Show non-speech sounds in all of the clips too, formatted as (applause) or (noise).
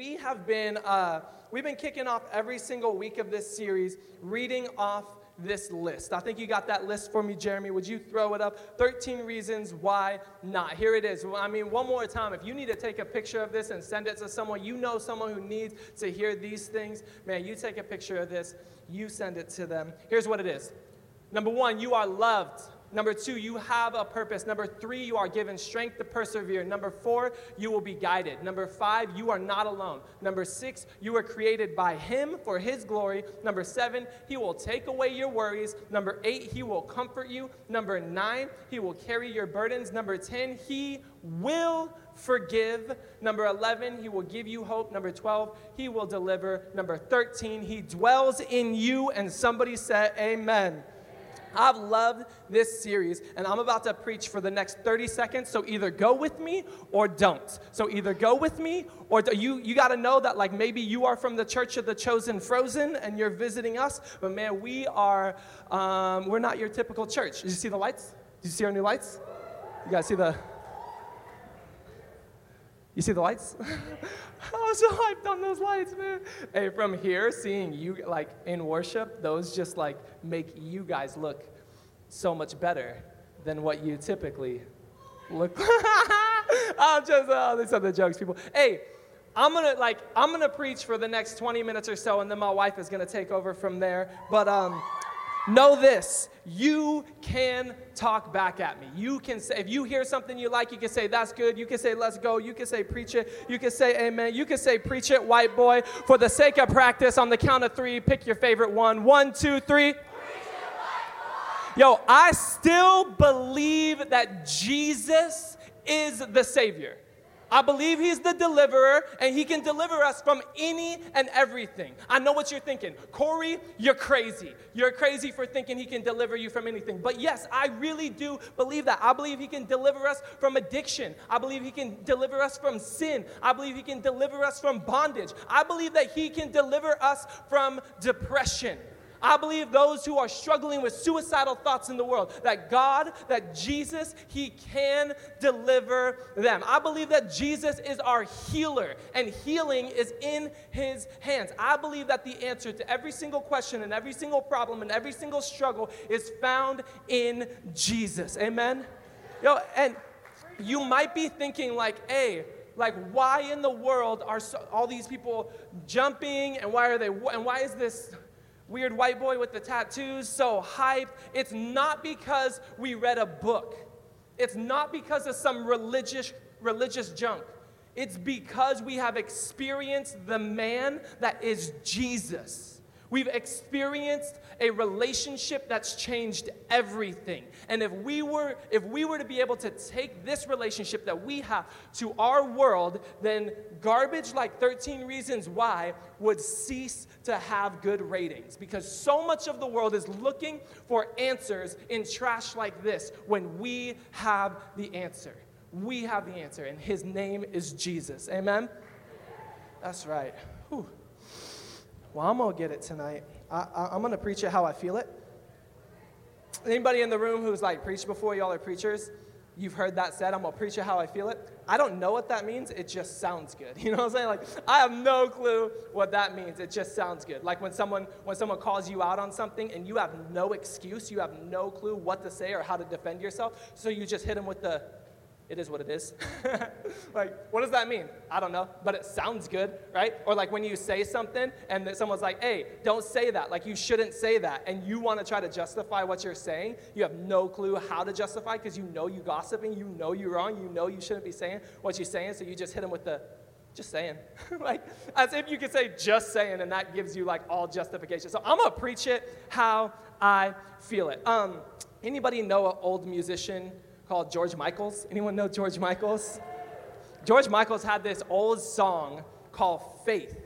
we have been uh, we've been kicking off every single week of this series reading off this list. I think you got that list for me, Jeremy. Would you throw it up? 13 reasons why not. Here it is. I mean, one more time. If you need to take a picture of this and send it to someone, you know someone who needs to hear these things, man, you take a picture of this, you send it to them. Here's what it is. Number one, you are loved. Number two, you have a purpose. Number three, you are given strength to persevere. Number four, you will be guided. Number five, you are not alone. Number six, you were created by Him for His glory. Number seven, He will take away your worries. Number eight, He will comfort you. Number nine, He will carry your burdens. Number 10, He will forgive. Number 11, He will give you hope. Number 12, He will deliver. Number 13, He dwells in you. And somebody said, Amen. I've loved this series, and I'm about to preach for the next 30 seconds. So either go with me or don't. So either go with me or do, you, you got to know that, like, maybe you are from the Church of the Chosen Frozen and you're visiting us, but man, we are, um, we're not your typical church. Did you see the lights? Did you see our new lights? You guys see the, you see the lights? I was (laughs) so hyped on those lights, man. Hey, from here, seeing you like in worship, those just like make you guys look so much better than what you typically look. Like. (laughs) I'm just oh, these are the jokes, people. Hey, I'm gonna like I'm gonna preach for the next 20 minutes or so, and then my wife is gonna take over from there. But um. Know this, you can talk back at me. You can say, if you hear something you like, you can say, that's good. You can say, let's go. You can say, preach it. You can say, amen. You can say, preach it, white boy. For the sake of practice, on the count of three, pick your favorite one. One, two, three. Yo, I still believe that Jesus is the Savior. I believe He's the deliverer and He can deliver us from any and everything. I know what you're thinking. Corey, you're crazy. You're crazy for thinking He can deliver you from anything. But yes, I really do believe that. I believe He can deliver us from addiction. I believe He can deliver us from sin. I believe He can deliver us from bondage. I believe that He can deliver us from depression. I believe those who are struggling with suicidal thoughts in the world, that God, that Jesus, He can deliver them. I believe that Jesus is our healer and healing is in His hands. I believe that the answer to every single question and every single problem and every single struggle is found in Jesus. Amen? Yo, and you might be thinking, like, hey, like why in the world are so, all these people jumping and why are they and why is this weird white boy with the tattoos, so hyped. It's not because we read a book. It's not because of some religious religious junk. It's because we have experienced the man that is Jesus. We've experienced a relationship that's changed everything. And if we were if we were to be able to take this relationship that we have to our world, then garbage like 13 reasons why would cease to have good ratings because so much of the world is looking for answers in trash like this when we have the answer. We have the answer and his name is Jesus. Amen. That's right. Whew. Well, I'm going to get it tonight. I, am going to preach it how I feel it. Anybody in the room who's like preached before, y'all are preachers, you've heard that said, I'm going to preach it how I feel it. I don't know what that means. It just sounds good. (laughs) You know what I'm saying? Like, I have no clue what that means. It just sounds good. Like when someone, when someone calls you out on something and you have no excuse, you have no clue what to say or how to defend yourself, so you just hit them with the, it is what it is. (laughs) like, what does that mean? I don't know, but it sounds good, right? Or like when you say something and someone's like, hey, don't say that. Like, you shouldn't say that. And you want to try to justify what you're saying. You have no clue how to justify because you know you're gossiping. You know you're wrong. You know you shouldn't be saying what you're saying. So you just hit them with the, just saying. (laughs) like, as if you could say just saying and that gives you like all justification. So I'm going to preach it how I feel it. Um, anybody know an old musician? Called George Michaels. Anyone know George Michaels? George Michaels had this old song called Faith.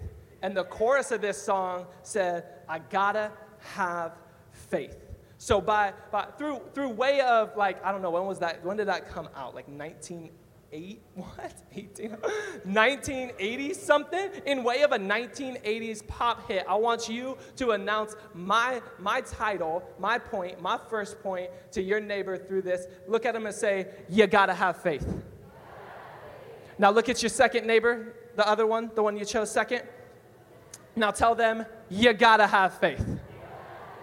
And the chorus of this song said, I gotta have faith. So by, by through through way of like, I don't know, when was that? When did that come out? Like 19 eight, (laughs) what? 18, 1980 something in way of a 1980s pop hit. I want you to announce my, my title, my point, my first point to your neighbor through this. Look at him and say, You gotta have faith. Now look at your second neighbor the other one, the one you chose second. Now tell them, you gotta have faith.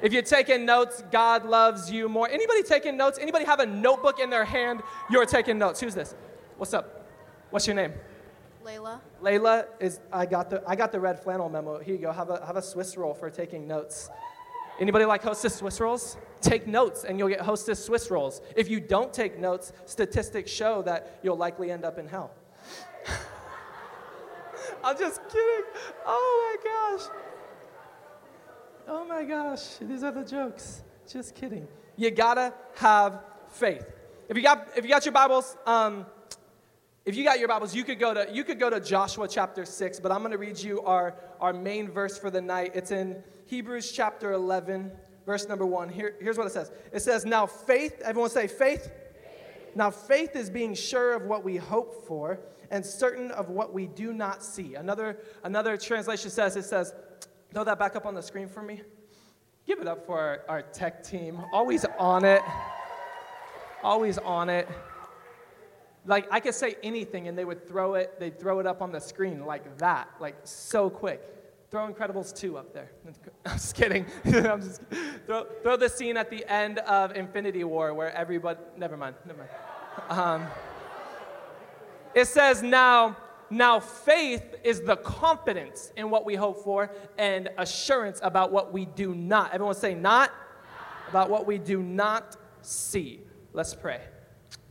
If you're taking notes, God loves you more. Anybody taking notes? Anybody have a notebook in their hand? You're taking notes. Who's this? What's up? What's your name? Layla. Layla is I got the I got the red flannel memo. Here you go. Have a have a Swiss roll for taking notes. Anybody like Hostess Swiss rolls? Take notes and you'll get Hostess Swiss rolls. If you don't take notes, statistics show that you'll likely end up in hell. (laughs) I'm just kidding. Oh my gosh. Oh my gosh. These are the jokes. Just kidding. You gotta have faith. If you got if you got your Bibles, um, if you got your Bibles, you could go to you could go to Joshua chapter six, but I'm going to read you our our main verse for the night. It's in Hebrews chapter 11, verse number one. Here, here's what it says. It says, "Now faith." Everyone say faith. faith. Now faith is being sure of what we hope for and certain of what we do not see. Another another translation says it says, throw that back up on the screen for me. Give it up for our, our tech team. Always on it. Always on it like I could say anything and they would throw it, they'd throw it up on the screen like that, like so quick. Throw Incredibles 2 up there. (laughs) I'm just kidding. (laughs) I'm just, throw, throw the scene at the end of Infinity War where everybody, never mind, never mind. Um, it says, now, now faith is the confidence in what we hope for and assurance about what we do not. Everyone say not about what we do not see. Let's pray.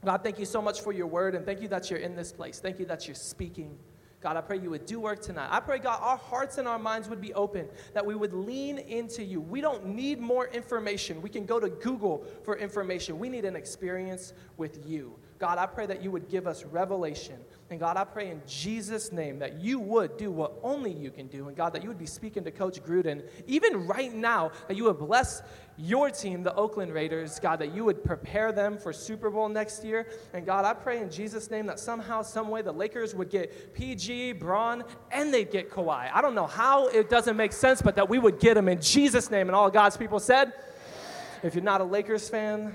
God, thank you so much for your word, and thank you that you're in this place. Thank you that you're speaking. God, I pray you would do work tonight. I pray, God, our hearts and our minds would be open, that we would lean into you. We don't need more information. We can go to Google for information. We need an experience with you. God, I pray that you would give us revelation. And God, I pray in Jesus' name that you would do what only you can do. And God, that you would be speaking to Coach Gruden, even right now, that you would bless your team, the Oakland Raiders, God, that you would prepare them for Super Bowl next year. And God, I pray in Jesus' name that somehow, some way, the Lakers would get PG, Bron, and they'd get Kawhi. I don't know how it doesn't make sense, but that we would get them in Jesus' name. And all God's people said, if you're not a Lakers fan,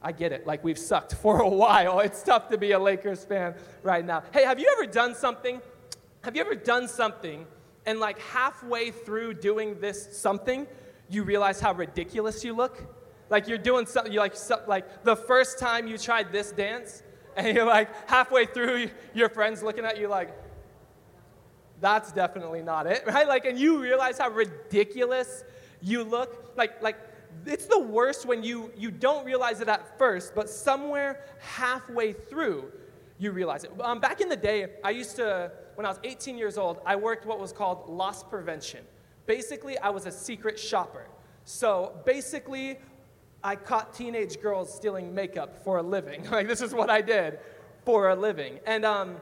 I get it. Like we've sucked (laughs) for a while. It's tough to be a Lakers fan right now. Hey, have you ever done something? Have you ever done something and like halfway through doing this something, you realize how ridiculous you look? Like you're doing something, you like, so, like the first time you tried this dance, and you're like halfway through, your friends looking at you like, that's definitely not it, (laughs) right? Like, and you realize how ridiculous you look. Like, like it's the worst when you, you don't realize it at first, but somewhere halfway through, you realize it. Um, back in the day, I used to, when I was 18 years old, I worked what was called loss prevention. Basically, I was a secret shopper. So basically, I caught teenage girls stealing makeup for a living. (laughs) like, this is what I did for a living. And um,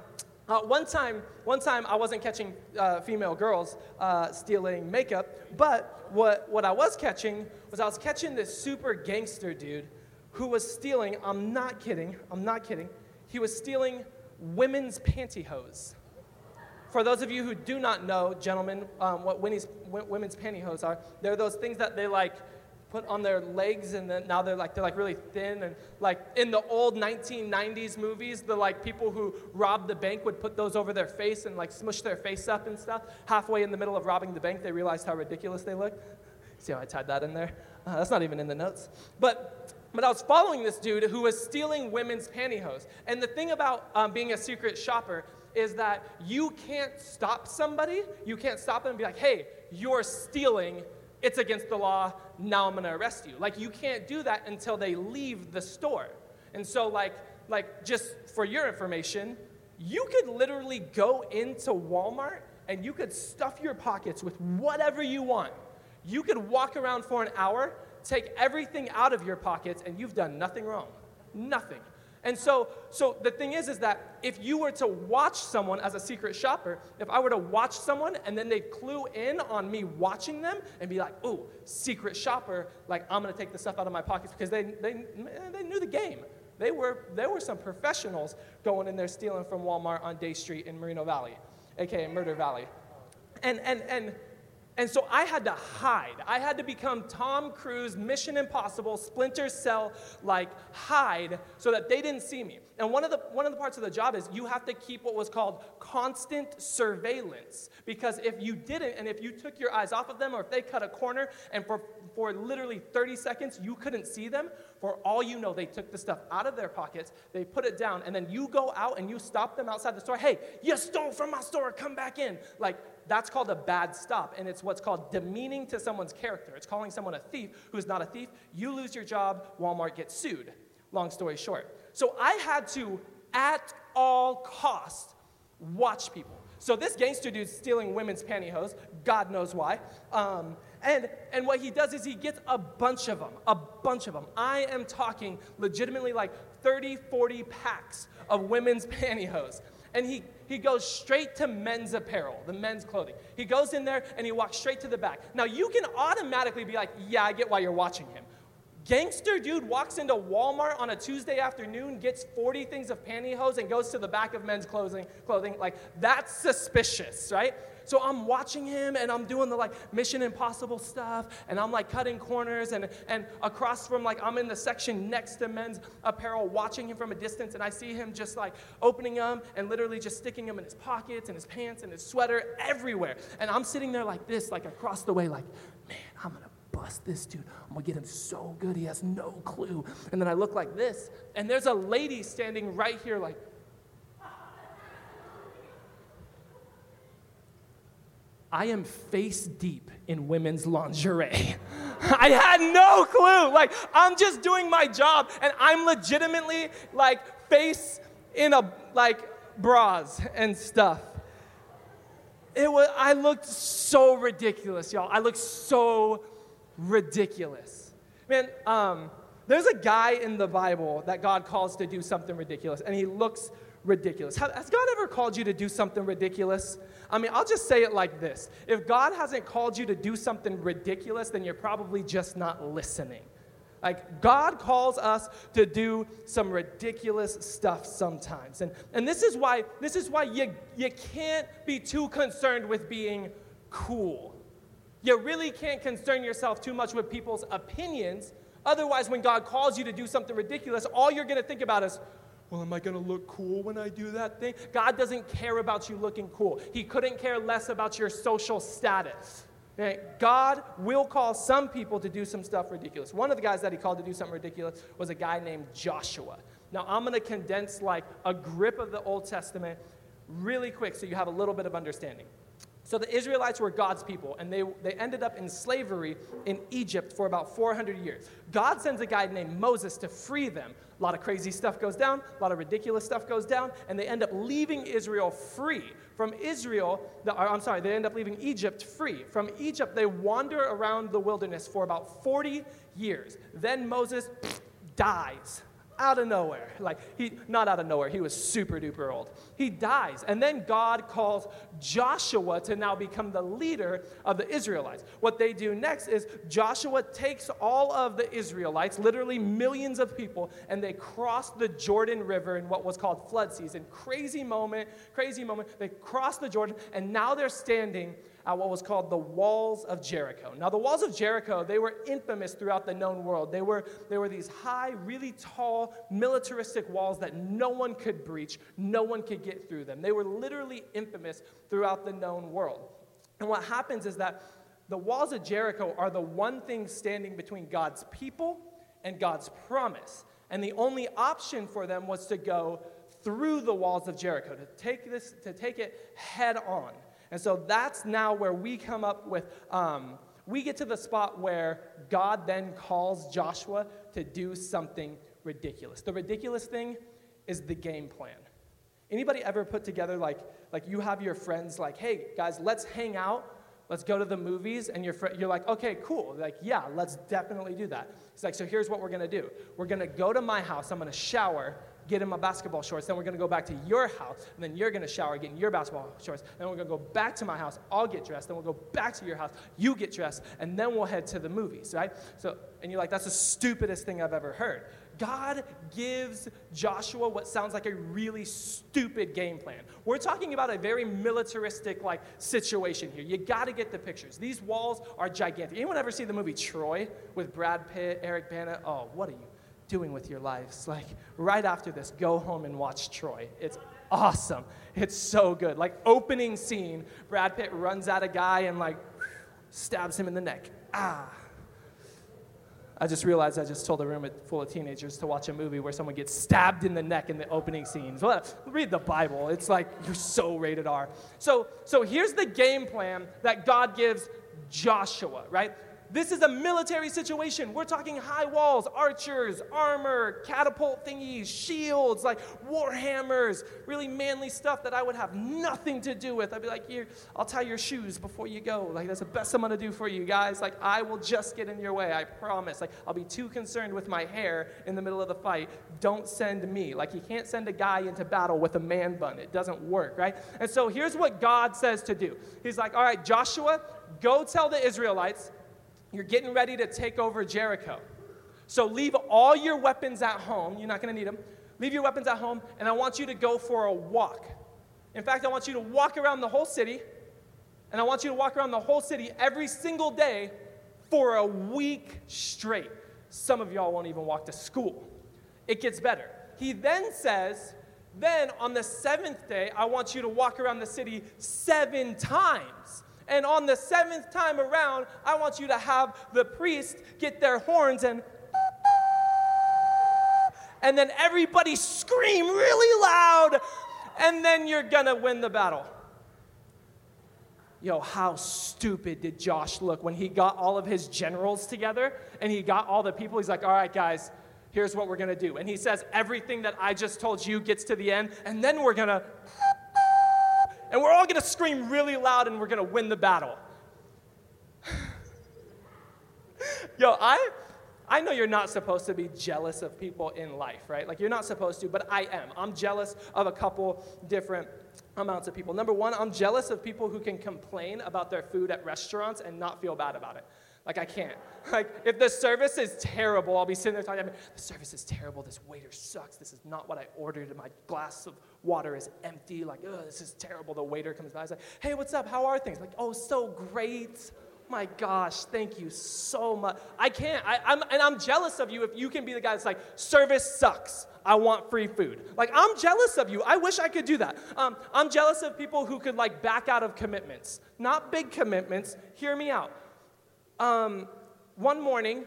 uh, one time, one time I wasn't catching uh, female girls uh, stealing makeup, but what, what I was catching was I was catching this super gangster dude who was stealing, I'm not kidding, I'm not kidding, he was stealing women's pantyhose. For those of you who do not know, gentlemen, um, what women's pantyhose are, they're those things that they like put on their legs and then now they're like they're like really thin and like in the old 1990s movies the like people who robbed the bank would put those over their face and like smush their face up and stuff halfway in the middle of robbing the bank they realized how ridiculous they look see how i tied that in there uh, that's not even in the notes but but I was following this dude who was stealing women's pantyhose. And the thing about um, being a secret shopper is that you can't stop somebody. You can't stop them and be like, hey, you're stealing it's against the law, now I'm gonna arrest you. Like, you can't do that until they leave the store. And so, like, like just for your information, you could literally go into Walmart and you could stuff your pockets with whatever you want. You could walk around for an hour, take everything out of your pockets, and you've done nothing wrong. Nothing. And so, so the thing is, is that if you were to watch someone as a secret shopper, if I were to watch someone and then they clue in on me watching them and be like, oh, secret shopper, like I'm gonna take the stuff out of my pockets because they, they, they knew the game. They were, there were some professionals going in there stealing from Walmart on Day Street in Moreno Valley, aka Murder Valley. And, and, and And so I had to hide. I had to become Tom Cruise, Mission Impossible, Splinter Cell, like hide so that they didn't see me. And one of the one of the parts of the job is you have to keep what was called constant surveillance. Because if you didn't, and if you took your eyes off of them, or if they cut a corner and for, for literally 30 seconds you couldn't see them, for all you know, they took the stuff out of their pockets, they put it down, and then you go out and you stop them outside the store. Hey, you stole from my store, come back in. Like that's called a bad stop, and it's what's called demeaning to someone's character. It's calling someone a thief who's not a thief. You lose your job, Walmart gets sued. Long story short. So I had to, at all costs, watch people. So this gangster dude's stealing women's pantyhose. God knows why. Um, and, and what he does is he gets a bunch of them, a bunch of them. I am talking legitimately like 30, 40 packs of women's (laughs) pantyhose and he, he goes straight to men's apparel, the men's clothing. He goes in there and he walks straight to the back. Now, you can automatically be like, yeah, I get why you're watching him. Gangster dude walks into Walmart on a Tuesday afternoon, gets 40 things of pantyhose, and goes to the back of men's clothing. clothing. Like, that's suspicious, right? So I'm watching him and I'm doing the like Mission Impossible stuff and I'm like cutting corners and, and across from like I'm in the section next to men's apparel watching him from a distance and I see him just like opening them and literally just sticking them in his pockets and his pants and his sweater everywhere. And I'm sitting there like this, like across the way, like, man, I'm gonna this dude. I'm gonna get him so good, he has no clue. And then I look like this, and there's a lady standing right here, like, I am face deep in women's lingerie. (laughs) I had no clue. Like, I'm just doing my job, and I'm legitimately like face in a like bras and stuff. It was, I looked so ridiculous, y'all. I looked so ridiculous. Man, um, there's a guy in the Bible that God calls to do something ridiculous, and he looks ridiculous. Has God ever called you to do something ridiculous? I mean, I'll just say it like this if God hasn't called you to do something ridiculous, then you're probably just not listening. Like, God calls us to do some ridiculous stuff sometimes. And, and this is why, this is why you, you can't be too concerned with being cool. You really can't concern yourself too much with people's opinions. Otherwise, when God calls you to do something ridiculous, all you're going to think about is, well, am I going to look cool when I do that thing? God doesn't care about you looking cool. He couldn't care less about your social status. God will call some people to do some stuff ridiculous. One of the guys that he called to do something ridiculous was a guy named Joshua. Now, I'm going to condense like a grip of the Old Testament really quick so you have a little bit of understanding. So the Israelites were God's people, and they, they ended up in slavery in Egypt for about 400 years. God sends a guy named Moses to free them. A lot of crazy stuff goes down, a lot of ridiculous stuff goes down, and they end up leaving Israel free. From Israel, the, I'm sorry, they end up leaving Egypt free. From Egypt, they wander around the wilderness for about 40 years. Then Moses dies out of nowhere. Like, he, not out of nowhere, he was super duper old. He dies. And then God calls Joshua to now become the leader of the Israelites. What they do next is Joshua takes all of the Israelites, literally millions of people, and they cross the Jordan River in what was called flood season. Crazy moment, crazy moment. They cross the Jordan, and now they're standing at what was called the walls of Jericho. Now, the walls of Jericho, they were infamous throughout the known world. They were, they were these high, really tall, militaristic walls that no one could breach, no one could get through them. They were literally infamous throughout the known world. And what happens is that the walls of Jericho are the one thing standing between God's people and God's promise. And the only option for them was to go through the walls of Jericho, to take this, to take it head on. And so that's now where we come up with, um, we get to the spot where God then calls Joshua to do something ridiculous. The ridiculous thing is the game plan. Anybody ever put together like, like you have your friends like, hey guys, let's hang out, let's go to the movies, and you're, fr- you're like, okay, cool. Like, yeah, let's definitely do that. It's like, so here's what we're gonna do. We're gonna go to my house, I'm gonna shower, get in my basketball shorts. Then we're gonna go back to your house, and then you're gonna shower, get in your basketball shorts. Then we're gonna go back to my house. I'll get dressed. Then we'll go back to your house. You get dressed, and then we'll head to the movies, right? So, and you're like, that's the stupidest thing I've ever heard. God gives Joshua what sounds like a really stupid game plan. We're talking about a very militaristic like situation here. You got to get the pictures. These walls are gigantic. Anyone ever see the movie Troy with Brad Pitt, Eric Bana? Oh, what are you doing with your lives? Like right after this, go home and watch Troy. It's awesome. It's so good. Like opening scene, Brad Pitt runs at a guy and like stabs him in the neck. Ah. I just realized I just told a room full of teenagers to watch a movie where someone gets stabbed in the neck in the opening scenes. Well, read the Bible. It's like you're so rated R. So, so here's the game plan that God gives Joshua, right? This is a military situation. We're talking high walls, archers, armor, catapult thingies, shields, like war hammers, really manly stuff that I would have nothing to do with. I'd be like, here, I'll tie your shoes before you go. Like, that's the best I'm gonna do for you guys. Like, I will just get in your way, I promise. Like, I'll be too concerned with my hair in the middle of the fight. Don't send me. Like, you can't send a guy into battle with a man bun. It doesn't work, right? And so here's what God says to do He's like, all right, Joshua, go tell the Israelites you're getting ready to take over Jericho. So leave all your weapons at home. You're not going to need them. Leave your weapons at home, and I want you to go for a walk. In fact, I want you to walk around the whole city, and I want you to walk around the whole city every single day for a week straight. Some of y'all won't even walk to school. It gets better. He then says, then on the seventh day, I want you to walk around the city seven times. And on the seventh time around, I want you to have the priest get their horns and and then everybody scream really loud, and then you're gonna win the battle. Yo, how stupid did Josh look when he got all of his generals together and he got all the people? He's like, all right, guys, here's what we're gonna do. And he says, everything that I just told you gets to the end, and then we're gonna and we're all gonna scream really loud and we're gonna win the battle. (sighs) Yo, I, I know you're not supposed to be jealous of people in life, right? Like, you're not supposed to, but I am. I'm jealous of a couple different amounts of people. Number one, I'm jealous of people who can complain about their food at restaurants and not feel bad about it. Like, I can't. (laughs) Like, if the service is terrible, I'll be sitting there talking, I mean, the service is terrible. This waiter sucks. This is not what I ordered. My glass of water is empty. Like, oh, this is terrible. The waiter comes by. He's like, hey, what's up? How are things? Like, oh, so great. My gosh, thank you so much. I can't, I, am and I'm jealous of you if you can be the guy that's like, service sucks. I want free food. Like, I'm jealous of you. I wish I could do that. Um, I'm jealous of people who could like back out of commitments. Not big commitments. Hear me out um, one morning,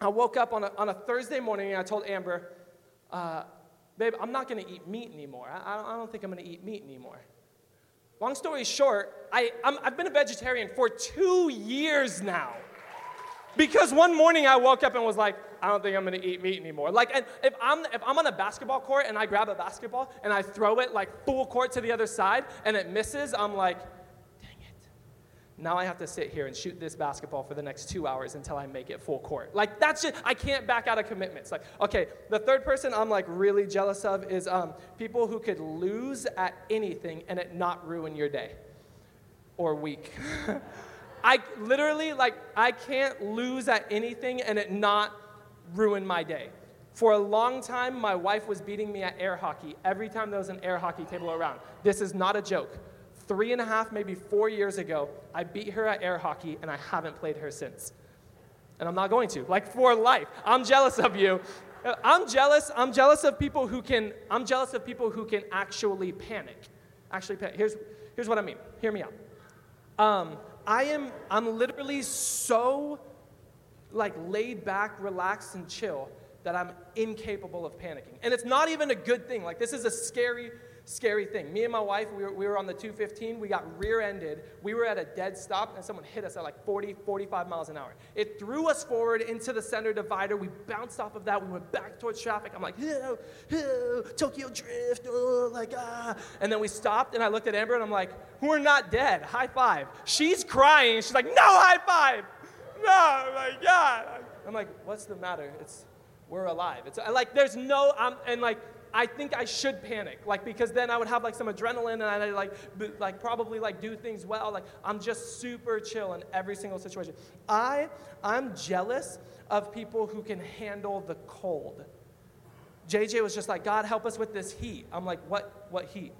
I woke up on a, on a Thursday morning and I told Amber, uh, babe, I'm not going to eat meat anymore. I, I don't think I'm going to eat meat anymore. Long story short, I, i have been a vegetarian for two years now. Because one morning I woke up and was like, I don't think I'm gonna eat meat anymore. Like, and if I'm, if I'm on a basketball court and I grab a basketball and I throw it like full court to the other side and it misses, I'm like, now I have to sit here and shoot this basketball for the next two hours until I make it full court. Like, that's just, I can't back out of commitments. Like, okay, the third person I'm like really jealous of is um, people who could lose at anything and it not ruin your day or week. (laughs) I literally, like, I can't lose at anything and it not ruin my day. For a long time, my wife was beating me at air hockey every time there was an air hockey table around. This is not a joke three and a half, maybe four years ago, I beat her at air hockey and I haven't played her since. And I'm not going to, like for life. I'm jealous of you. I'm jealous. I'm jealous of people who can, I'm jealous of people who can actually panic. Actually, panic. Here's, here's what I mean. Hear me out. Um, I am, I'm literally so like laid back, relaxed, and chill that I'm incapable of panicking. And it's not even a good thing. Like, this is a scary scary thing. Me and my wife, we were, we were on the 215. We got rear ended. We were at a dead stop, and someone hit us at like 40, 45 miles an hour. It threw us forward into the center divider. We bounced off of that. We went back towards traffic. I'm like, oh, oh, Tokyo Drift, oh, like, ah. And then we stopped, and I looked at Amber, and I'm like, we're not dead. High five. She's crying. She's like, no high five. No, I'm like, yeah. I'm like, what's the matter? It's, we're alive. It's like, there's no, I'm, and like, I think I should panic, like because then I would have like some adrenaline and I'd like like probably like do things well. Like I'm just super chill in every single situation. I I'm jealous of people who can handle the cold. JJ was just like, God, help us with this heat. I'm like, what, what heat?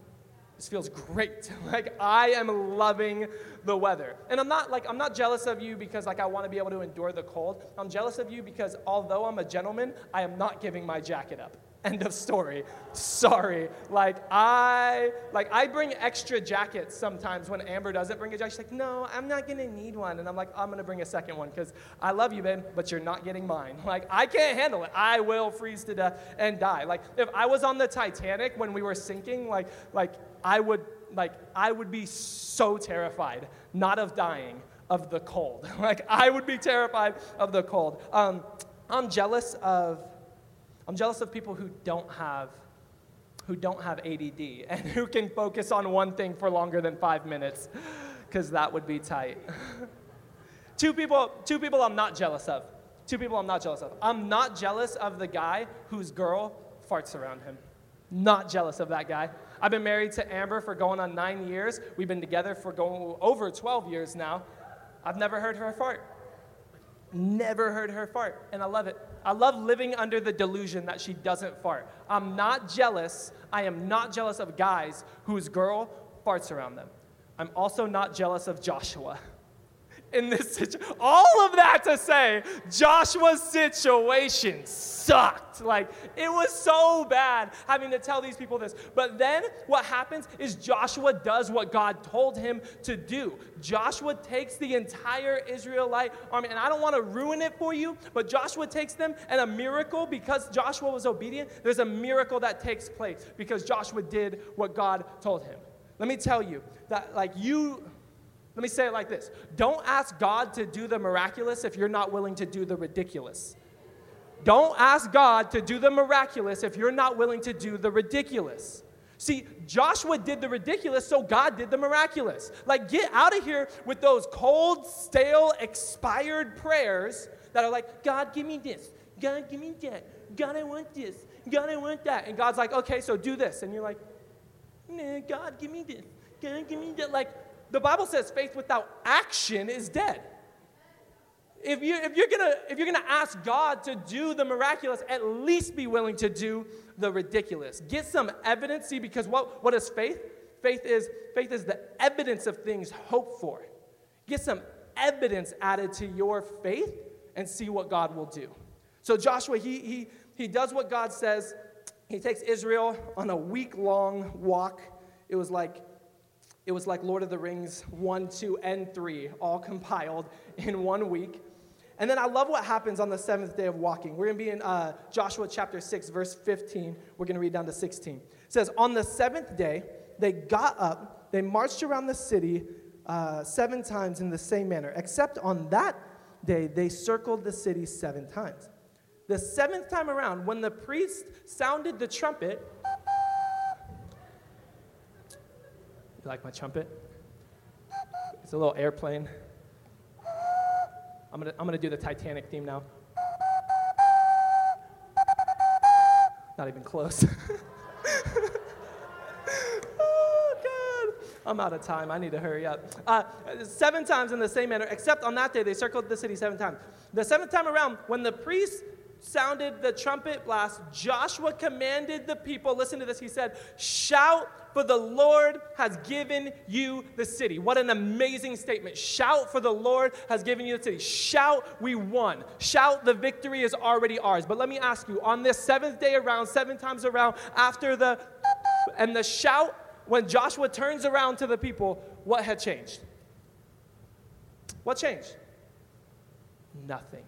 This feels great. (laughs) like I am loving the weather. And I'm not like I'm not jealous of you because like I want to be able to endure the cold. I'm jealous of you because although I'm a gentleman, I am not giving my jacket up. End of story. Sorry. Like I like I bring extra jackets sometimes when Amber doesn't bring a jacket. She's like, no, I'm not gonna need one. And I'm like, I'm gonna bring a second one because I love you, babe, but you're not getting mine. (laughs) Like I can't handle it. I will freeze to death and die. Like if I was on the Titanic when we were sinking, like like I would like I would be so terrified, not of dying, of the cold. (laughs) like I would be terrified of the cold. Um, I'm jealous of I'm jealous of people who don't have who don't have ADD (laughs) and who can focus on one thing for longer than 5 minutes cuz that would be tight. (laughs) two people two people I'm not jealous of. Two people I'm not jealous of. I'm not jealous of the guy whose girl farts around him. Not jealous of that guy. I've been married to Amber for going on 9 years. We've been together for going over 12 years now. I've never heard her fart. Never heard her fart, and I love it. I love living under the delusion that she doesn't fart. I'm not jealous. I am not jealous of guys whose girl farts around them. I'm also not jealous of Joshua (laughs) in this situation. All of that to say, Joshua's situation sucked. Like, it was so bad having to tell these people this. But then what happens is Joshua does what God told him to do. Joshua takes the entire Israelite army, and I don't want to ruin it for you, but Joshua takes them, and a miracle, because Joshua was obedient, there's a miracle that takes place because Joshua did what God told him. Let me tell you that, like, you let me say it like this Don't ask God to do the miraculous if you're not willing to do the ridiculous. Don't ask God to do the miraculous if you're not willing to do the ridiculous. See, Joshua did the ridiculous, so God did the miraculous. Like, get out of here with those cold, stale, expired prayers that are like, God, give me this. God, give me that. God, I want this. God, I want that. And God's like, okay, so do this. And you're like, nah, God, give me this. God, give me that. Like, the Bible says faith without action is dead. If, you, if, you're gonna, if you're gonna ask God to do the miraculous, at least be willing to do the ridiculous. Get some evidence, see, because what, what is faith? Faith is, faith is the evidence of things hoped for. Get some evidence added to your faith and see what God will do. So Joshua, he, he, he does what God says. He takes Israel on a week long walk. It was like it was like Lord of the Rings 1, 2, and 3, all (laughs) compiled in one week. And then I love what happens on the seventh day of walking. We're going to be in uh, Joshua chapter 6, verse 15. We're going to read down to 16. It says, On the seventh day, they got up, they marched around the city uh, seven times in the same manner, except on that day, they circled the city seven times. The seventh time around, when the priest sounded the trumpet, You like my trumpet? It's a little airplane. I'm gonna, I'm gonna do the Titanic theme now. Not even close. (laughs) oh, God. I'm out of time. I need to hurry up. Uh, seven times in the same manner, except on that day, they circled the city seven times. The seventh time around, when the priest sounded the trumpet blast, Joshua commanded the people, listen to this, he said, Shout for the Lord has given you the city. What an amazing statement. Shout, for the Lord has given you the city. Shout, we won. Shout, the victory is already ours. But let me ask you on this seventh day around, seven times around, after the and the shout, when Joshua turns around to the people, what had changed? What changed? Nothing.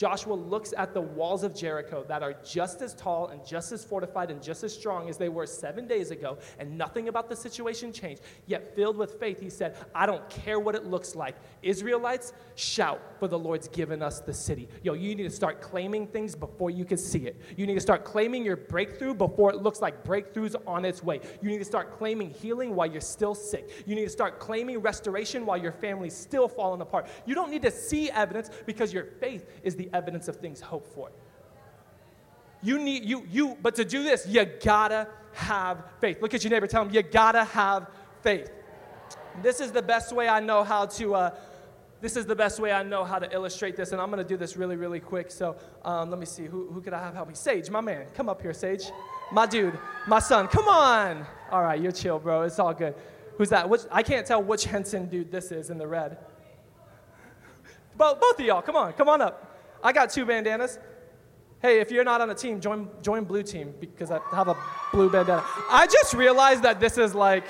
Joshua looks at the walls of Jericho that are just as tall and just as fortified and just as strong as they were seven days ago, and nothing about the situation changed. Yet, filled with faith, he said, I don't care what it looks like. Israelites, shout, for the Lord's given us the city. Yo, you need to start claiming things before you can see it. You need to start claiming your breakthrough before it looks like breakthrough's on its way. You need to start claiming healing while you're still sick. You need to start claiming restoration while your family's still falling apart. You don't need to see evidence because your faith is the evidence of things hoped for. You need, you, you, but to do this, you gotta have faith. Look at your neighbor, tell him, you gotta have faith. This is the best way I know how to, uh, this is the best way I know how to illustrate this, and I'm to do this really, really quick. So um, let me see. Who, who could I have help me? Sage, my man. Come up here, Sage. My dude, my son. Come on. All right, you're chill, bro. It's all good. Who's that? Which, I can't tell which Henson dude this is in the red. Both, both of y'all, come on, come on up. I got two bandanas. Hey, if you're not on a team, join, join blue team because I have a blue bandana. I just realized that this is like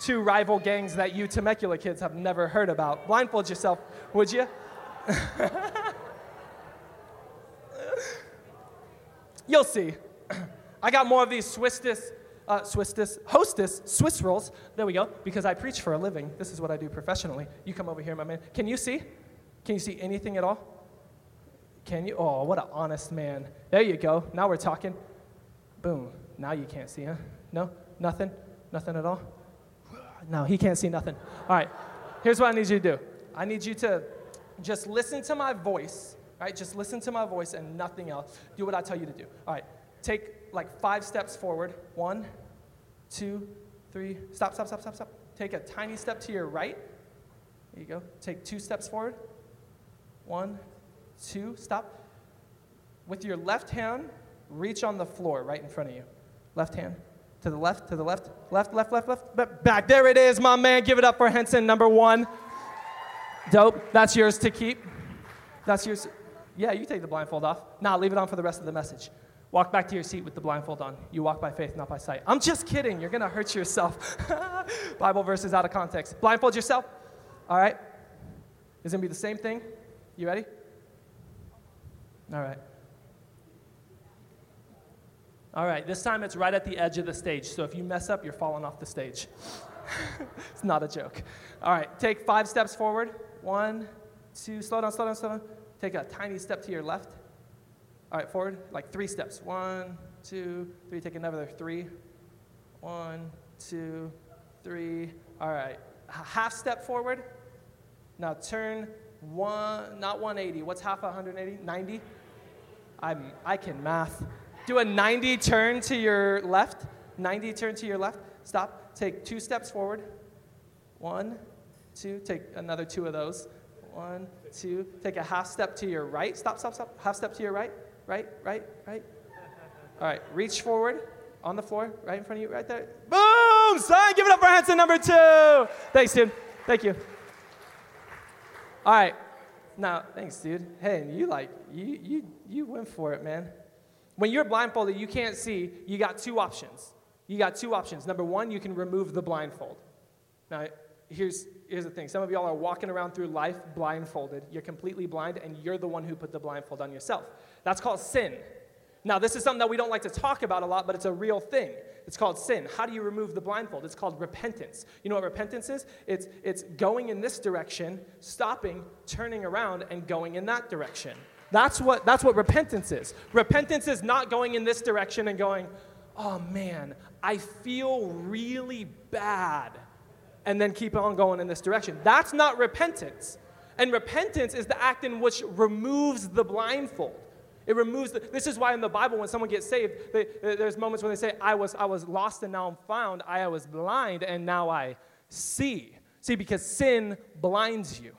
two rival gangs that you Temecula kids have never heard about. Blindfold yourself, would you? (laughs) You'll see. I got more of these Swisstis, uh, hostess, Swiss rolls. There we go, because I preach for a living. This is what I do professionally. You come over here, my man. Can you see? Can you see anything at all? Can you? Oh, what an honest man. There you go. Now we're talking. Boom. Now you can't see, huh? No? Nothing? Nothing at all? No, he can't see nothing. All right. Here's what I need you to do I need you to just listen to my voice, right? Just listen to my voice and nothing else. Do what I tell you to do. All right. Take like five steps forward. One, two, three. Stop, stop, stop, stop, stop. Take a tiny step to your right. There you go. Take two steps forward. One, two, stop. With your left hand, reach on the floor right in front of you. Left hand. To the left, to the left, left, left, left, left, back. There it is, my man. Give it up for Henson, number one. Dope. That's yours to keep. That's yours. Yeah, you take the blindfold off. Now leave it on for the rest of the message. Walk back to your seat with the blindfold on. You walk by faith, not by sight. I'm just kidding. You're going to hurt yourself. (laughs) Bible verses out of context. Blindfold yourself. All right? It's going to be the same thing. You ready? All right. All right, this time it's right at the edge of the stage. So if you mess up, you're falling off the stage. (laughs) it's not a joke. All right, take five steps forward. One, two, slow down, slow down, slow down. Take a tiny step to your left. All right, forward, like three steps. One, two, three. Take another three. One, two, three. All right, half step forward. Now turn one, not 180. What's half 180? 90? I'm, I can math. Do a 90 turn to your left. 90 turn to your left. Stop. Take two steps forward. One, two. Take another two of those. One, two. Take a half step to your right. Stop, stop, stop. Half step to your right. Right, right, right. All right. Reach forward on the floor, right in front of you, right there. Boom! Son, give it up for Hanson number two. Thanks, dude. Thank you. All right. Now, thanks, dude. Hey, you like you you you went for it, man. When you're blindfolded, you can't see, you got two options. You got two options. Number one, you can remove the blindfold. Now, here's, here's the thing some of y'all are walking around through life blindfolded. You're completely blind, and you're the one who put the blindfold on yourself. That's called sin. Now, this is something that we don't like to talk about a lot, but it's a real thing. It's called sin. How do you remove the blindfold? It's called repentance. You know what repentance is? It's, it's going in this direction, stopping, turning around, and going in that direction. That's what, that's what repentance is. Repentance is not going in this direction and going, oh man, I feel really bad, and then keep on going in this direction. That's not repentance. And repentance is the act in which removes the blindfold. It removes the, this is why in the Bible, when someone gets saved, they, there's moments when they say, I was, I was lost and now I'm found. I was blind and now I see. See, because sin blinds you.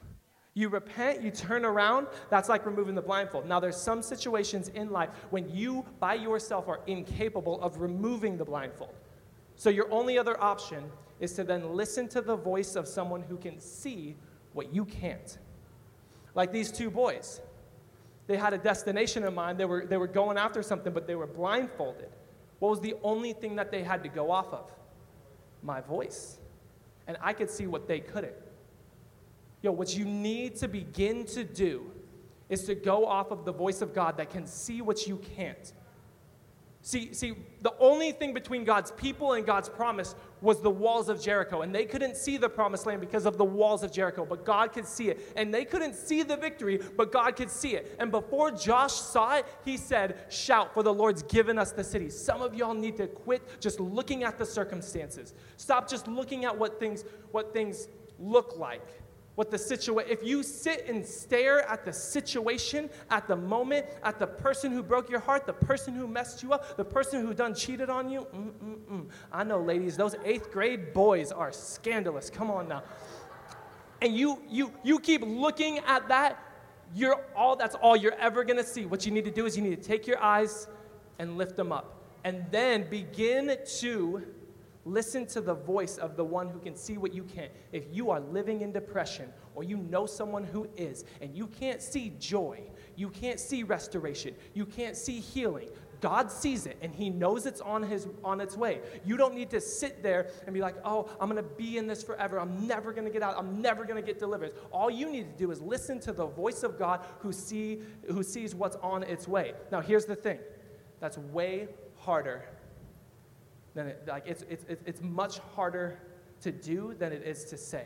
You repent, you turn around, that's like removing the blindfold. Now, there's some situations in life when you by yourself are incapable of removing the blindfold. So, your only other option is to then listen to the voice of someone who can see what you can't. Like these two boys. They had a destination in mind, they were, they were going after something, but they were blindfolded. What was the only thing that they had to go off of? My voice. And I could see what they couldn't. Yo, what you need to begin to do is to go off of the voice of God that can see what you can't. See, see, the only thing between God's people and God's promise was the walls of Jericho. And they couldn't see the promised land because of the walls of Jericho, but God could see it. And they couldn't see the victory, but God could see it. And before Josh saw it, he said, Shout, for the Lord's given us the city. Some of y'all need to quit just looking at the circumstances. Stop just looking at what things, what things look like what the situation if you sit and stare at the situation at the moment at the person who broke your heart the person who messed you up the person who done cheated on you mm-mm-mm. i know ladies those eighth grade boys are scandalous come on now and you you you keep looking at that, you're all that's all you're ever going to see. What you need to do is you need to take your eyes and lift them up. And then begin to listen to the voice of the one who can see what you can't. If you are living in depression or you know someone who is and you can't see joy, you can't see restoration, you can't see healing, God sees it and he knows it's on his on its way. You don't need to sit there and be like, "Oh, I'm going to be in this forever. I'm never going to get out. I'm never going to get delivered." All you need to do is listen to the voice of God who see who sees what's on its way. Now, here's the thing. That's way harder than it like it's it's it's much harder to do than it is to say.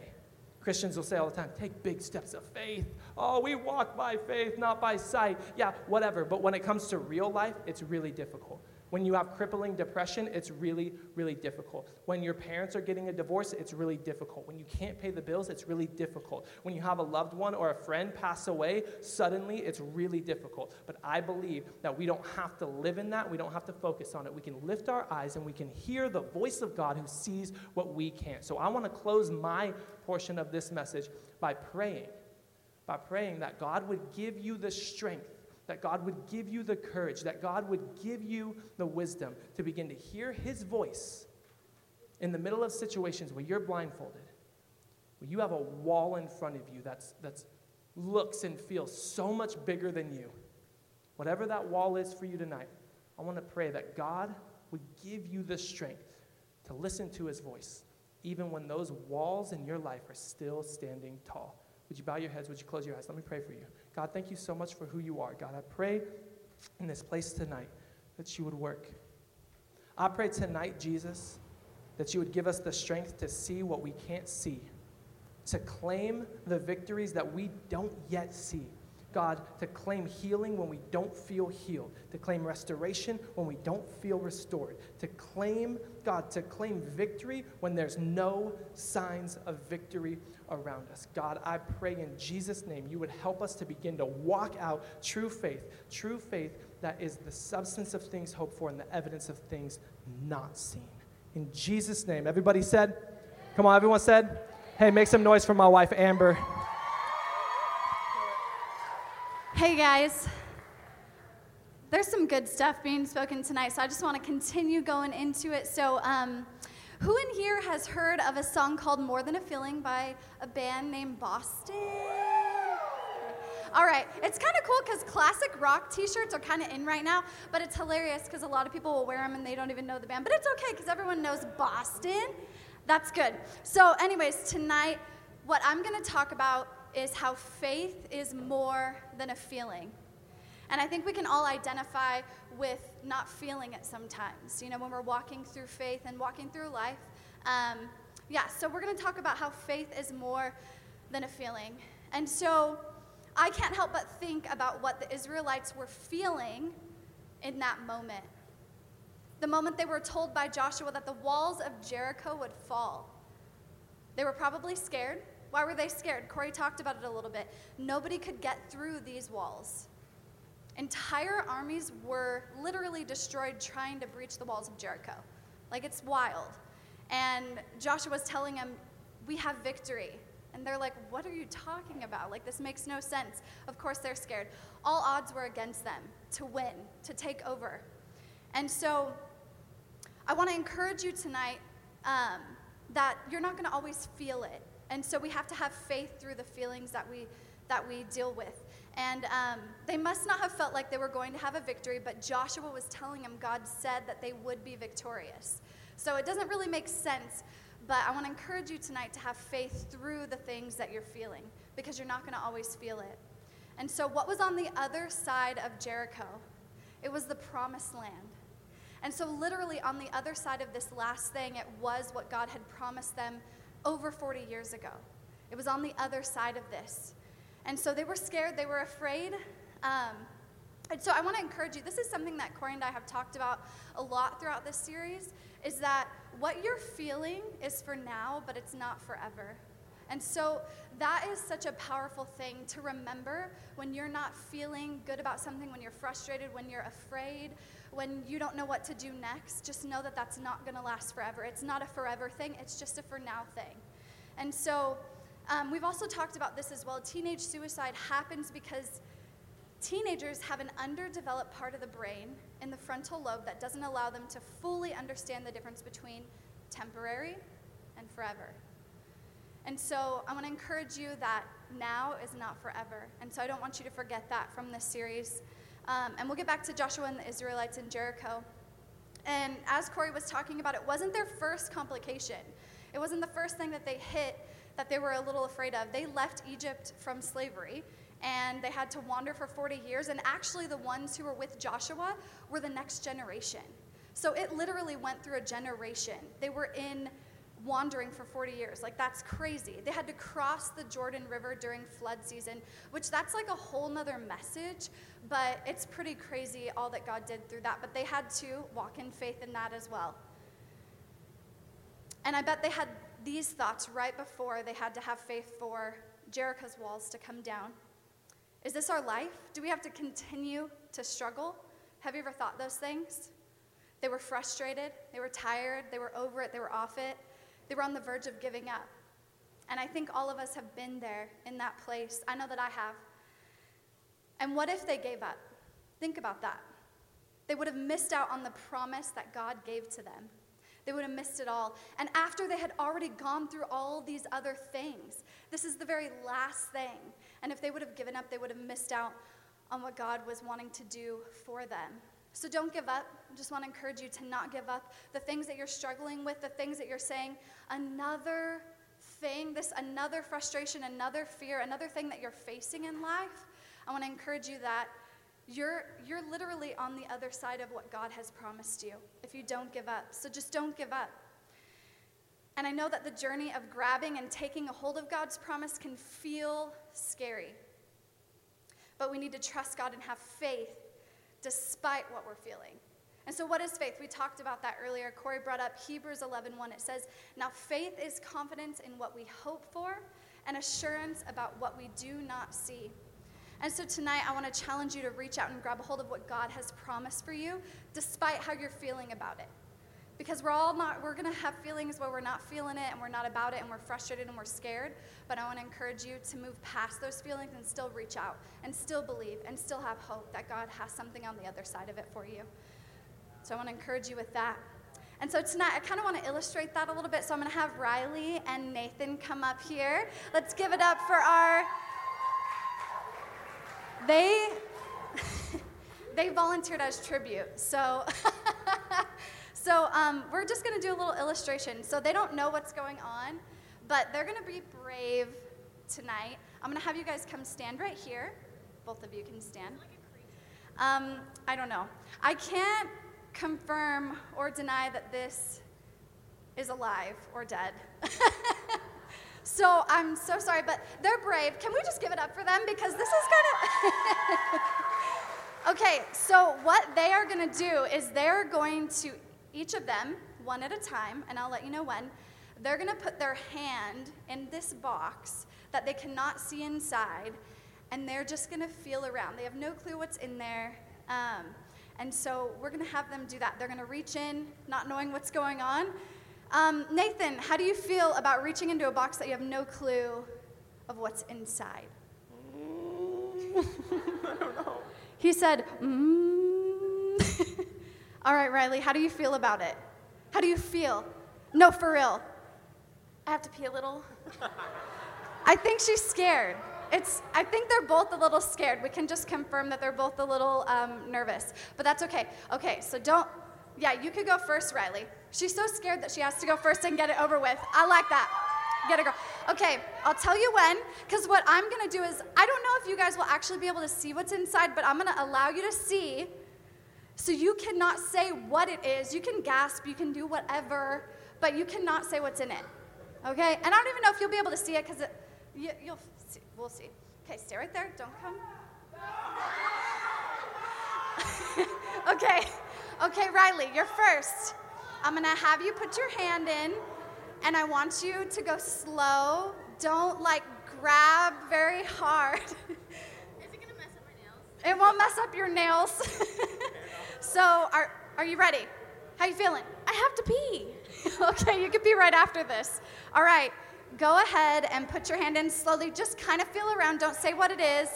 Christians will say all the time, take big steps of faith. Oh, we walk by faith, not by sight. Yeah, whatever. But when it comes to real life, it's really difficult. When you have crippling depression, it's really, really difficult. When your parents are getting a divorce, it's really difficult. When you can't pay the bills, it's really difficult. When you have a loved one or a friend pass away, suddenly it's really difficult. But I believe that we don't have to live in that. We don't have to focus on it. We can lift our eyes and we can hear the voice of God who sees what we can't. So I want to close my portion of this message by praying, by praying that God would give you the strength that God would give you the courage, that God would give you the wisdom to begin to hear His voice in the middle of situations where you're blindfolded, where you have a wall in front of you that's, that's looks and feels so much bigger than you. Whatever that wall is for you tonight, I want to pray that God would give you the strength to listen to His voice, even when those walls in your life are still standing tall. Would you bow your heads? Would you close your eyes? Let me pray for you. God, thank you so much for who you are. God, I pray in this place tonight that you would work. I pray tonight, Jesus, that you would give us the strength to see what we can't see, to claim the victories that we don't yet see. God, to claim healing when we don't feel healed, to claim restoration when we don't feel restored, to claim, God, to claim victory when there's no signs of victory around us. God, I pray in Jesus' name you would help us to begin to walk out true faith, true faith that is the substance of things hoped for and the evidence of things not seen. In Jesus' name, everybody said, Come on, everyone said, Hey, make some noise for my wife, Amber. Hey, guys. There's some good stuff being spoken tonight, so I just want to continue going into it. So, um, who in here has heard of a song called More Than a Feeling by a band named Boston? All right, it's kind of cool because classic rock t shirts are kind of in right now, but it's hilarious because a lot of people will wear them and they don't even know the band. But it's okay because everyone knows Boston. That's good. So, anyways, tonight, what I'm going to talk about is how faith is more than a feeling. And I think we can all identify with not feeling it sometimes, you know, when we're walking through faith and walking through life. Um, yeah, so we're going to talk about how faith is more than a feeling. And so I can't help but think about what the Israelites were feeling in that moment. The moment they were told by Joshua that the walls of Jericho would fall. They were probably scared. Why were they scared? Corey talked about it a little bit. Nobody could get through these walls. Entire armies were literally destroyed trying to breach the walls of Jericho. Like it's wild. And Joshua was telling them, We have victory. And they're like, What are you talking about? Like, this makes no sense. Of course, they're scared. All odds were against them to win, to take over. And so, I want to encourage you tonight um, that you're not going to always feel it. And so, we have to have faith through the feelings that we, that we deal with. And um, they must not have felt like they were going to have a victory, but Joshua was telling them God said that they would be victorious. So it doesn't really make sense, but I want to encourage you tonight to have faith through the things that you're feeling because you're not going to always feel it. And so, what was on the other side of Jericho? It was the promised land. And so, literally, on the other side of this last thing, it was what God had promised them over 40 years ago. It was on the other side of this. And so they were scared, they were afraid. Um, and so I want to encourage you. This is something that Corey and I have talked about a lot throughout this series is that what you're feeling is for now, but it's not forever. And so that is such a powerful thing to remember when you're not feeling good about something, when you're frustrated, when you're afraid, when you don't know what to do next. Just know that that's not going to last forever. It's not a forever thing, it's just a for now thing. And so Um, we've also talked about this as well. Teenage suicide happens because teenagers have an underdeveloped part of the brain in the frontal lobe that doesn't allow them to fully understand the difference between temporary and forever. And so I want to encourage you that now is not forever. And so I don't want you to forget that from this series. Um, and we'll get back to Joshua and the Israelites in Jericho. And as Corey was talking about, it wasn't their first complication. It wasn't the first thing that they hit that they were a little afraid of. They left Egypt from slavery and they had to wander for 40 years. And actually, the ones who were with Joshua were the next generation. So it literally went through a generation. They were in wandering for 40 years. Like, that's crazy. They had to cross the Jordan River during flood season, which that's like a whole nother message, but it's pretty crazy all that God did through that. But they had to walk in faith in that as well. And I bet they had these thoughts right before they had to have faith for Jericho's walls to come down. Is this our life? Do we have to continue to struggle? Have you ever thought those things? They were frustrated, they were tired, they were over it, they were off it, they were on the verge of giving up. And I think all of us have been there in that place. I know that I have. And what if they gave up? Think about that. They would have missed out on the promise that God gave to them. They would have missed it all. And after they had already gone through all these other things, this is the very last thing. And if they would have given up, they would have missed out on what God was wanting to do for them. So don't give up. I just want to encourage you to not give up. The things that you're struggling with, the things that you're saying, another thing, this another frustration, another fear, another thing that you're facing in life, I want to encourage you that you're, you're literally on the other side of what God has promised you if you don't give up. So just don't give up. And I know that the journey of grabbing and taking a hold of God's promise can feel scary. But we need to trust God and have faith despite what we're feeling. And so, what is faith? We talked about that earlier. Corey brought up Hebrews 11 1. It says, Now faith is confidence in what we hope for and assurance about what we do not see. And so tonight, I want to challenge you to reach out and grab a hold of what God has promised for you, despite how you're feeling about it. Because we're all not, we're going to have feelings where we're not feeling it and we're not about it and we're frustrated and we're scared. But I want to encourage you to move past those feelings and still reach out and still believe and still have hope that God has something on the other side of it for you. So I want to encourage you with that. And so tonight, I kind of want to illustrate that a little bit. So I'm going to have Riley and Nathan come up here. Let's give it up for our they (laughs) they volunteered as tribute. So (laughs) so um, we're just going to do a little illustration. So they don't know what's going on, but they're going to be brave tonight. I'm going to have you guys come stand right here. Both of you can stand. Um, I don't know. I can't confirm or deny that this is alive or dead. (laughs) So I'm so sorry, but they're brave. Can we just give it up for them? Because this is kind of. (laughs) okay, so what they are going to do is they're going to, each of them, one at a time, and I'll let you know when, they're going to put their hand in this box that they cannot see inside, and they're just going to feel around. They have no clue what's in there. Um, and so we're going to have them do that. They're going to reach in, not knowing what's going on, um, Nathan, how do you feel about reaching into a box that you have no clue of what's inside? Mm, (laughs) I don't know. He said, mm. (laughs) All right, Riley, how do you feel about it? How do you feel? No, for real. I have to pee a little. I think she's scared. It's, I think they're both a little scared. We can just confirm that they're both a little um, nervous, but that's okay. Okay, so don't, yeah, you could go first, Riley. She's so scared that she has to go first and get it over with. I like that. Get a girl. Okay, I'll tell you when, because what I'm gonna do is, I don't know if you guys will actually be able to see what's inside, but I'm gonna allow you to see. So you cannot say what it is. You can gasp, you can do whatever, but you cannot say what's in it. Okay? And I don't even know if you'll be able to see it because you, will see. We'll see. Okay, stay right there. Don't come. (laughs) okay. Okay, Riley, you're first. I'm gonna have you put your hand in, and I want you to go slow. Don't like grab very hard. (laughs) Is it gonna mess up my nails? It won't mess up your nails. (laughs) so, are, are you ready? How you feeling? I have to pee. (laughs) okay, you can pee right after this. All right, go ahead and put your hand in slowly. Just kind of feel around. Don't say what it is.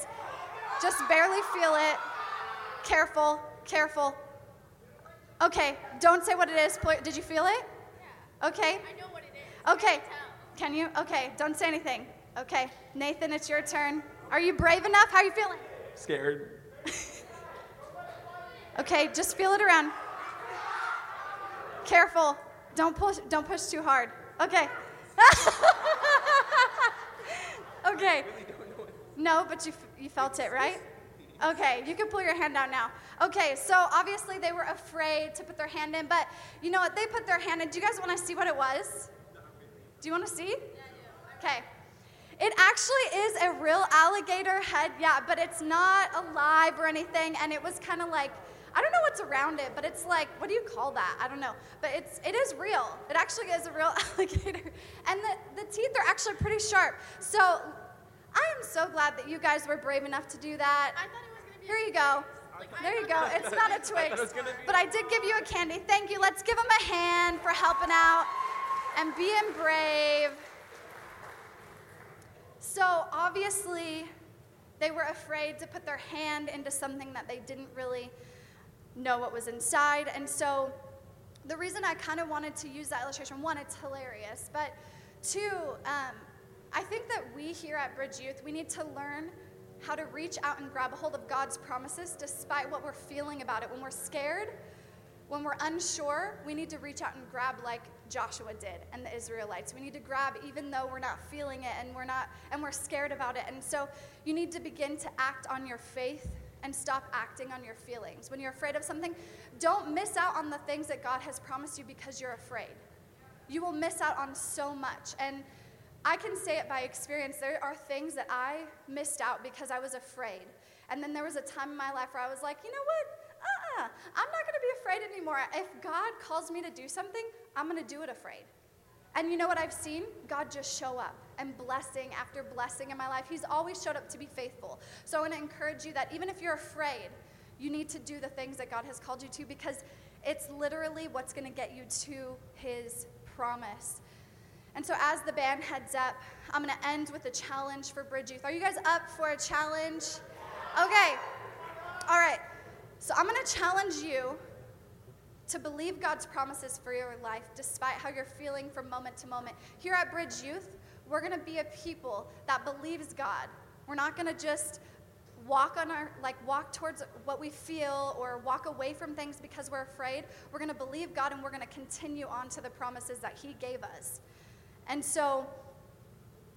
Just barely feel it. Careful, careful. Okay, don't say what it is. Did you feel it? Yeah. Okay. I know what it is. Okay. I can tell. Can you? Okay, don't say anything. Okay, Nathan, it's your turn. Are you brave enough? How are you feeling? Scared. (laughs) Okay, just feel it around. Careful. Don't push don't push too hard. Okay. (laughs) okay. No, but you, f- you felt it, right? Okay, you can pull your hand out now. Okay, so obviously they were afraid to put their hand in, but you know what? They put their hand in. Do you guys want to see what it was? Do you want to see? Yeah, yeah. Okay. It actually is a real alligator head, yeah, but it's not alive or anything, and it was kind of like I don't know what's around it, but it's like what do you call that? I don't know, but it's it is real. It actually is a real (laughs) alligator, and the the teeth are actually pretty sharp. So I am so glad that you guys were brave enough to do that. I thought it was gonna be. Here you go. There you go. It's not a (laughs) Twix, but I did give you a candy. Thank you. Let's give them a hand for helping out and being brave. So obviously, they were afraid to put their hand into something that they didn't really know what was inside. And so, the reason I kind of wanted to use that illustration one, it's hilarious, but two, um, I think that we here at Bridge Youth, we need to learn how to reach out and grab a hold of God's promises despite what we're feeling about it. When we're scared, when we're unsure, we need to reach out and grab like Joshua did and the Israelites. We need to grab even though we're not feeling it and we're not and we're scared about it. And so you need to begin to act on your faith and stop acting on your feelings. When you're afraid of something, don't miss out on the things that God has promised you because you're afraid. You will miss out on so much. And I can say it by experience. There are things that I missed out because I was afraid. And then there was a time in my life where I was like, you know what? Uh-uh. I'm not going to be afraid anymore. If God calls me to do something, I'm going to do it afraid. And you know what I've seen? God just show up and blessing after blessing in my life. He's always showed up to be faithful. So I want to encourage you that even if you're afraid, you need to do the things that God has called you to because it's literally what's going to get you to His promise. And so, as the band heads up, I'm going to end with a challenge for Bridge Youth. Are you guys up for a challenge? Okay. All right. So, I'm going to challenge you to believe God's promises for your life despite how you're feeling from moment to moment. Here at Bridge Youth, we're going to be a people that believes God. We're not going to just walk on our like walk towards what we feel or walk away from things because we're afraid. We're going to believe God and we're going to continue on to the promises that he gave us. And so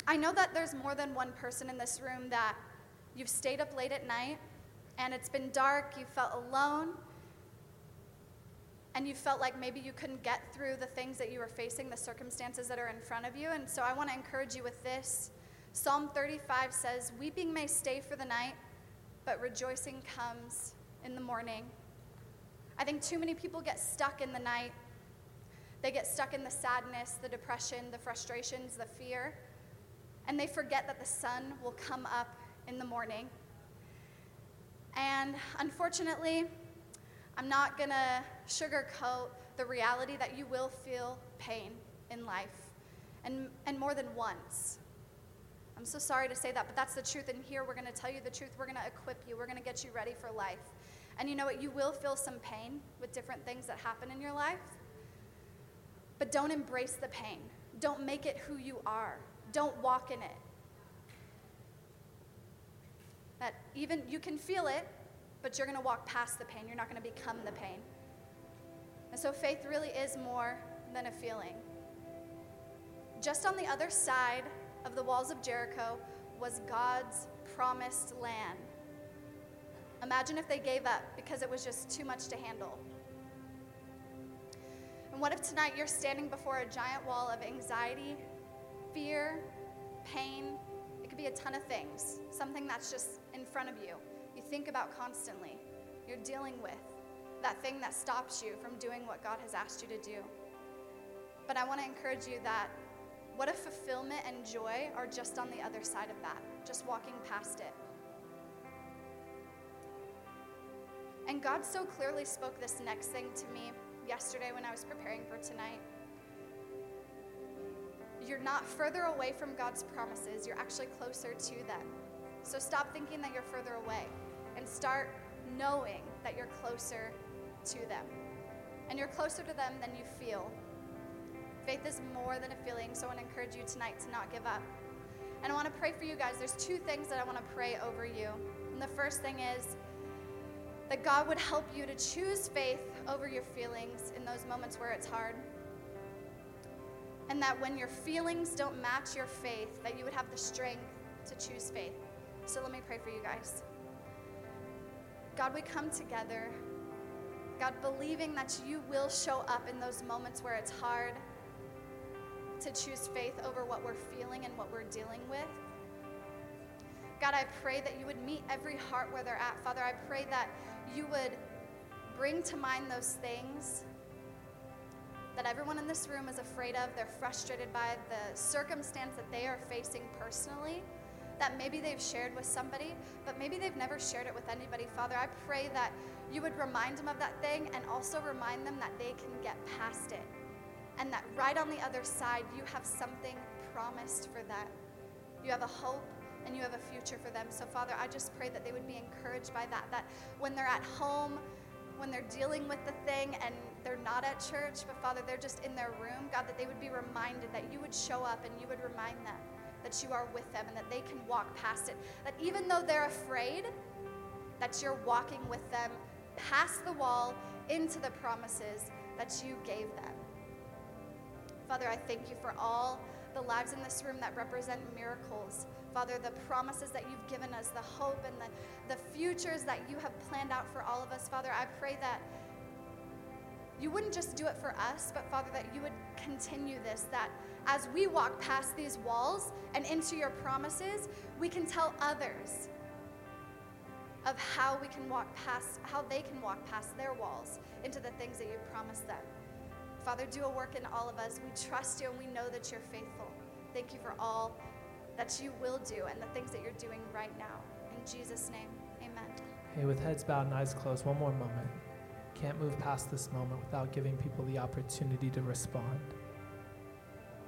I know that there's more than one person in this room that you've stayed up late at night and it's been dark, you felt alone, and you felt like maybe you couldn't get through the things that you were facing, the circumstances that are in front of you. And so I want to encourage you with this. Psalm 35 says, Weeping may stay for the night, but rejoicing comes in the morning. I think too many people get stuck in the night. They get stuck in the sadness, the depression, the frustrations, the fear, and they forget that the sun will come up in the morning. And unfortunately, I'm not going to sugarcoat the reality that you will feel pain in life, and, and more than once. I'm so sorry to say that, but that's the truth. And here we're going to tell you the truth. We're going to equip you, we're going to get you ready for life. And you know what? You will feel some pain with different things that happen in your life, but don't embrace the pain. Don't make it who you are, don't walk in it. That even you can feel it, but you're going to walk past the pain. You're not going to become the pain. And so faith really is more than a feeling. Just on the other side of the walls of Jericho was God's promised land. Imagine if they gave up because it was just too much to handle. And what if tonight you're standing before a giant wall of anxiety, fear, pain? It could be a ton of things, something that's just in front of you you think about constantly, you're dealing with, that thing that stops you from doing what God has asked you to do. But I want to encourage you that what if fulfillment and joy are just on the other side of that, just walking past it? And God so clearly spoke this next thing to me yesterday when I was preparing for tonight. you're not further away from God's promises, you're actually closer to them. So stop thinking that you're further away and start knowing that you're closer to them. And you're closer to them than you feel. Faith is more than a feeling, so I want to encourage you tonight to not give up. And I want to pray for you guys. There's two things that I want to pray over you. And the first thing is that God would help you to choose faith over your feelings in those moments where it's hard. And that when your feelings don't match your faith, that you would have the strength to choose faith. So let me pray for you guys. God, we come together, God, believing that you will show up in those moments where it's hard to choose faith over what we're feeling and what we're dealing with. God, I pray that you would meet every heart where they're at. Father, I pray that you would bring to mind those things that everyone in this room is afraid of, they're frustrated by, the circumstance that they are facing personally, that maybe they've shared with somebody, but maybe they've never shared it with anybody. Father, I pray that you would remind them of that thing and also remind them that they can get past it. And that right on the other side, you have something promised for them. You have a hope and you have a future for them. So, Father, I just pray that they would be encouraged by that, that when they're at home, when they're dealing with the thing and they're not at church, but Father, they're just in their room, God, that they would be reminded that you would show up and you would remind them that you are with them and that they can walk past it. That even though they're afraid, that you're walking with them past the wall into the promises that you gave them. Father, I thank you for all the lives in this room that represent miracles. Father, the promises that you've given us, the hope and the, the futures that you have planned out for all of us. Father, I pray that you wouldn't just do it for us, but Father, that you would continue this, that as we walk past these walls and into your promises, we can tell others of how we can walk past, how they can walk past their walls into the things that you've promised them. Father, do a work in all of us. We trust you and we know that you're faithful. Thank you for all that you will do and the things that you're doing right now. In Jesus' name, amen. Hey, with heads bowed and eyes closed, one more moment. Can't move past this moment without giving people the opportunity to respond.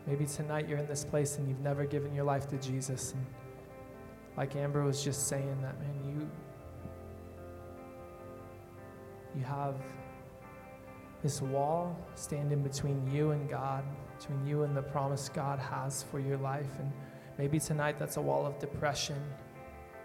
Maybe tonight you're in this place and you've never given your life to Jesus. And like Amber was just saying, that man, you you have this wall standing between you and God, between you and the promise God has for your life. And maybe tonight that's a wall of depression.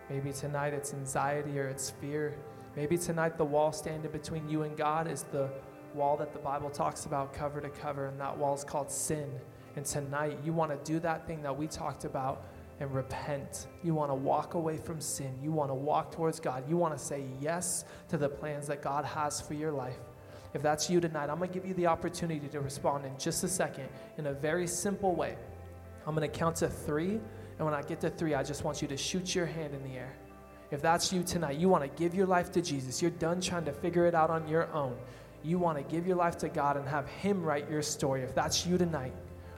Maybe tonight it's anxiety or it's fear. Maybe tonight the wall standing between you and God is the wall that the Bible talks about cover to cover, and that wall is called sin. And tonight you want to do that thing that we talked about and repent. You want to walk away from sin. You want to walk towards God. You want to say yes to the plans that God has for your life. If that's you tonight, I'm going to give you the opportunity to respond in just a second in a very simple way. I'm going to count to three, and when I get to three, I just want you to shoot your hand in the air. If that's you tonight, you want to give your life to Jesus, you're done trying to figure it out on your own. You want to give your life to God and have Him write your story. If that's you tonight,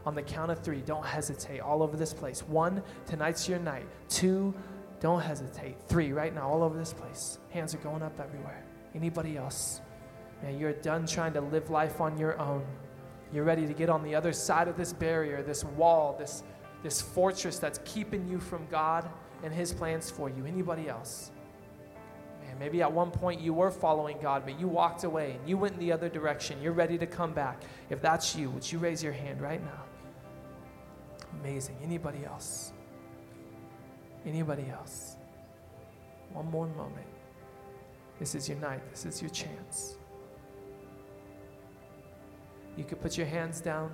on the count of three, don't hesitate all over this place. One, tonight's your night. Two, don't hesitate. Three, right now, all over this place. Hands are going up everywhere. Anybody else? Man, you're done trying to live life on your own. You're ready to get on the other side of this barrier, this wall, this, this fortress that's keeping you from God and His plans for you. Anybody else? Man, maybe at one point you were following God, but you walked away and you went in the other direction. You're ready to come back. If that's you, would you raise your hand right now? Amazing. Anybody else? Anybody else? One more moment. This is your night. This is your chance. You could put your hands down.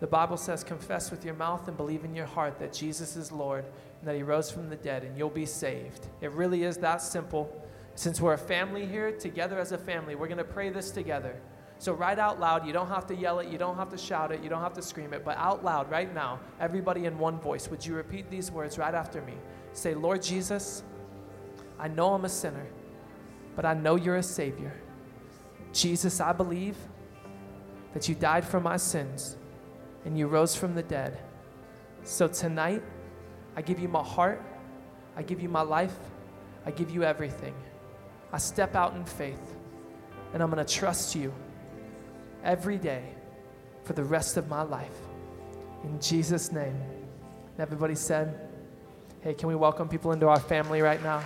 The Bible says, confess with your mouth and believe in your heart that Jesus is Lord and that He rose from the dead, and you'll be saved. It really is that simple. Since we're a family here, together as a family, we're going to pray this together. So, right out loud, you don't have to yell it, you don't have to shout it, you don't have to scream it, but out loud right now, everybody in one voice, would you repeat these words right after me? Say, Lord Jesus, I know I'm a sinner, but I know you're a Savior. Jesus, I believe that you died for my sins and you rose from the dead. So, tonight, I give you my heart, I give you my life, I give you everything. I step out in faith, and I'm going to trust you every day for the rest of my life. In Jesus' name. And everybody said, hey, can we welcome people into our family right now?